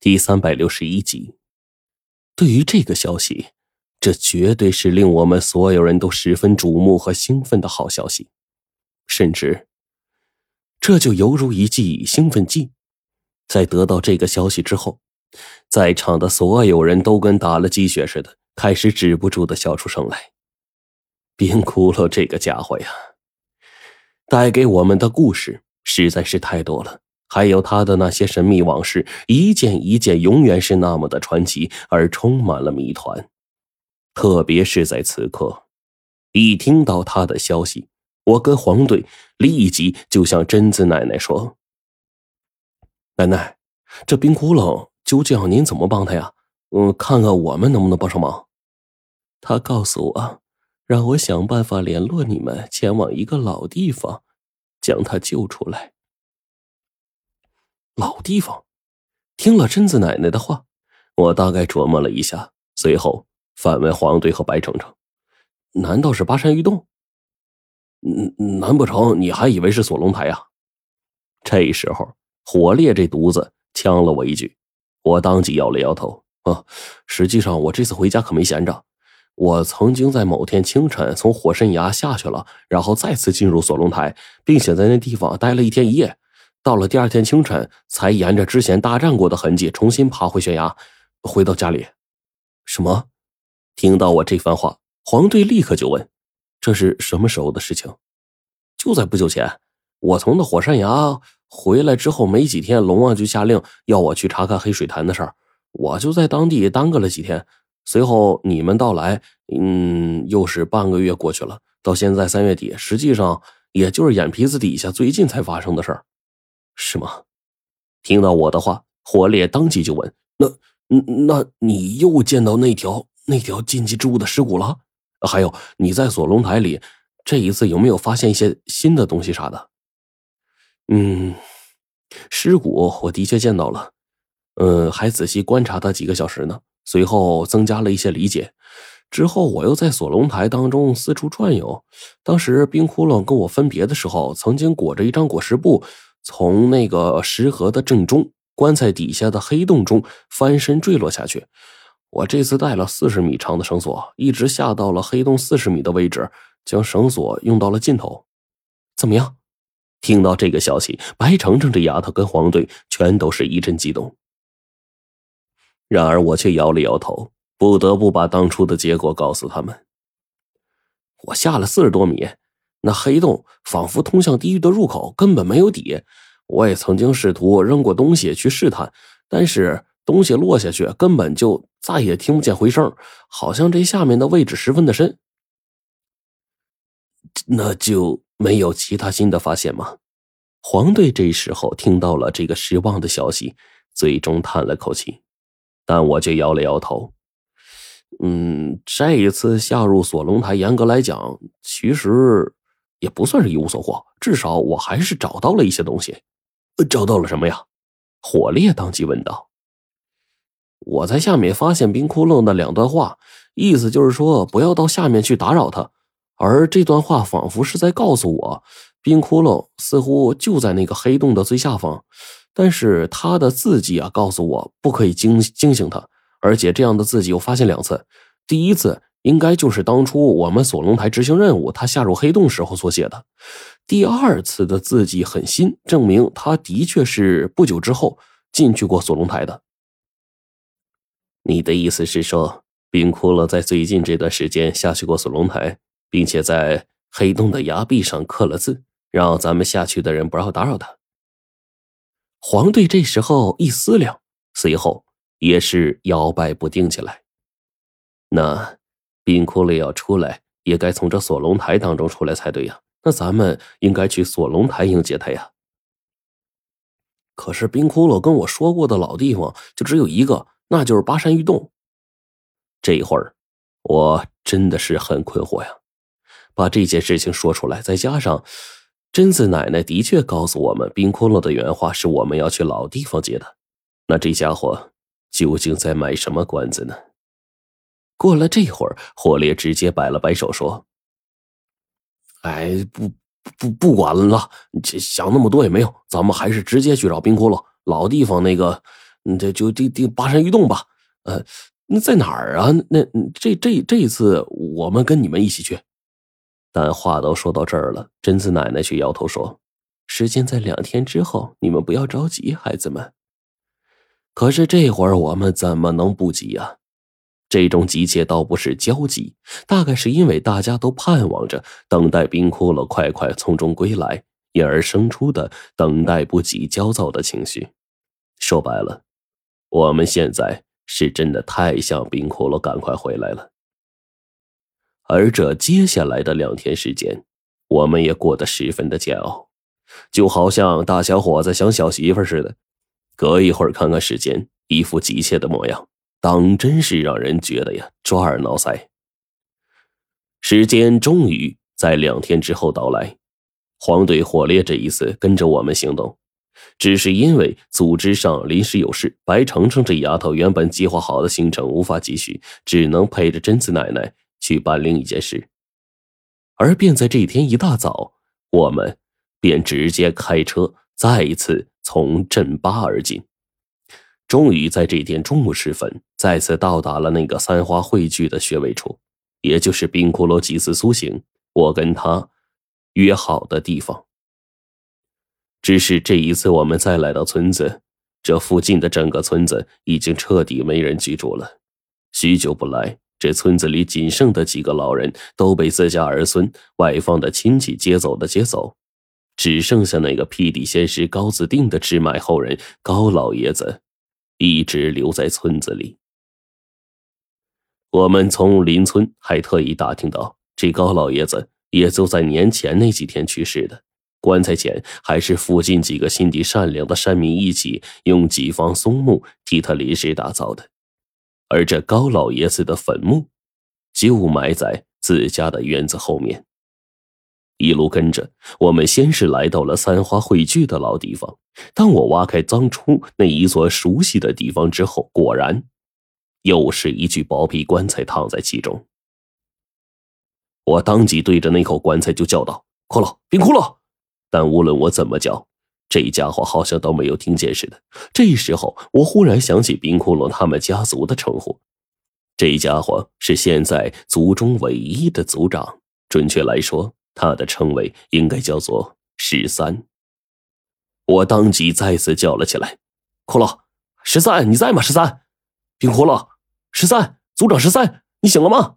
第三百六十一集，对于这个消息，这绝对是令我们所有人都十分瞩目和兴奋的好消息，甚至，这就犹如一剂兴奋剂。在得到这个消息之后，在场的所有人都跟打了鸡血似的，开始止不住的笑出声来。冰骷髅这个家伙呀，带给我们的故事实在是太多了。还有他的那些神秘往事，一件一件，永远是那么的传奇，而充满了谜团。特别是在此刻，一听到他的消息，我跟黄队立即就向贞子奶奶说：“奶奶，这冰窟窿究竟要您怎么帮他呀？嗯，看看我们能不能帮上忙。”他告诉我，让我想办法联络你们，前往一个老地方，将他救出来。老地方，听了贞子奶奶的话，我大概琢磨了一下，随后反问黄队和白程程：“难道是巴山玉洞？嗯，难不成你还以为是锁龙台呀？”这时候，火烈这犊子呛了我一句，我当即摇了摇头：“啊，实际上我这次回家可没闲着，我曾经在某天清晨从火神崖下去了，然后再次进入锁龙台，并且在那地方待了一天一夜。”到了第二天清晨，才沿着之前大战过的痕迹重新爬回悬崖，回到家里。什么？听到我这番话，黄队立刻就问：“这是什么时候的事情？”就在不久前，我从那火山崖回来之后没几天，龙王就下令要我去查看黑水潭的事儿，我就在当地耽搁了几天。随后你们到来，嗯，又是半个月过去了，到现在三月底，实际上也就是眼皮子底下最近才发生的事儿。是吗？听到我的话，火烈当即就问：“那……那你又见到那条那条禁忌之物的尸骨了？还有你在锁龙台里，这一次有没有发现一些新的东西啥的？”嗯，尸骨我的确见到了，嗯，还仔细观察它几个小时呢。随后增加了一些理解。之后我又在锁龙台当中四处转悠。当时冰窟窿跟我分别的时候，曾经裹着一张裹尸布。从那个石河的正中棺材底下的黑洞中翻身坠落下去。我这次带了四十米长的绳索，一直下到了黑洞四十米的位置，将绳索用到了尽头。怎么样？听到这个消息，白程程这丫头跟黄队全都是一阵激动。然而我却摇了摇头，不得不把当初的结果告诉他们。我下了四十多米。那黑洞仿佛通向地狱的入口，根本没有底。我也曾经试图扔过东西去试探，但是东西落下去根本就再也听不见回声，好像这下面的位置十分的深。那就没有其他新的发现吗？黄队这时候听到了这个失望的消息，最终叹了口气，但我却摇了摇头。嗯，这一次下入锁龙台，严格来讲，其实。也不算是一无所获，至少我还是找到了一些东西。找到了什么呀？火烈当即问道。我在下面发现冰窟窿的两段话，意思就是说不要到下面去打扰他。而这段话仿佛是在告诉我，冰窟窿似乎就在那个黑洞的最下方。但是他的字迹啊，告诉我不可以惊惊醒他。而且这样的字迹我发现两次，第一次。应该就是当初我们锁龙台执行任务，他下入黑洞时候所写的。第二次的字迹很新，证明他的确是不久之后进去过锁龙台的。你的意思是说，冰骷髅在最近这段时间下去过锁龙台，并且在黑洞的崖壁上刻了字，让咱们下去的人不要打扰他。黄队这时候一思量，随后也是摇摆不定起来。那。冰窟窿要出来，也该从这锁龙台当中出来才对呀。那咱们应该去锁龙台迎接他呀。可是冰窟窿跟我说过的老地方就只有一个，那就是巴山玉洞。这会儿，我真的是很困惑呀。把这件事情说出来，再加上贞子奶奶的确告诉我们，冰窟窿的原话是我们要去老地方接的。那这家伙究竟在卖什么关子呢？过了这会儿，火烈直接摆了摆手说：“哎，不不不管了，想那么多也没用，咱们还是直接去找冰窟窿老地方那个这就这这巴山玉洞吧。呃，那在哪儿啊？那这这这一次我们跟你们一起去。但话都说到这儿了，贞子奶奶却摇头说：“时间在两天之后，你们不要着急，孩子们。”可是这会儿我们怎么能不急呀？这种急切倒不是焦急，大概是因为大家都盼望着等待冰骷髅快快从中归来，因而生出的等待不及、焦躁的情绪。说白了，我们现在是真的太想冰骷髅赶快回来了。而这接下来的两天时间，我们也过得十分的煎熬，就好像大小伙子想小媳妇似的，隔一会儿看看时间，一副急切的模样。当真是让人觉得呀，抓耳挠腮。时间终于在两天之后到来，黄队火烈这一次跟着我们行动，只是因为组织上临时有事，白程程这丫头原本计划好的行程无法继续，只能陪着贞子奶奶去办另一件事。而便在这天一大早，我们便直接开车再一次从镇巴而进。终于在这天中午时分，再次到达了那个三花汇聚的穴位处，也就是冰骷髅祭祀苏醒，我跟他约好的地方。只是这一次我们再来到村子，这附近的整个村子已经彻底没人居住了。许久不来，这村子里仅剩的几个老人都被自家儿孙、外方的亲戚接走的接走，只剩下那个辟地仙师高子定的支脉后人高老爷子。一直留在村子里。我们从邻村还特意打听到，这高老爷子也就在年前那几天去世的。棺材前还是附近几个心地善良的山民一起用几方松木替他临时打造的，而这高老爷子的坟墓就埋在自家的院子后面。一路跟着我们，先是来到了三花汇聚的老地方。当我挖开当初那一座熟悉的地方之后，果然，又是一具薄皮棺材躺在其中。我当即对着那口棺材就叫道：“骷髅，冰骷髅！”但无论我怎么叫，这家伙好像都没有听见似的。这时候，我忽然想起冰骷髅他们家族的称呼，这家伙是现在族中唯一的族长，准确来说。他的称谓应该叫做十三。我当即再次叫了起来：“骷髅，十三，你在吗？十三，冰骷髅，十三，组长十三，你醒了吗？”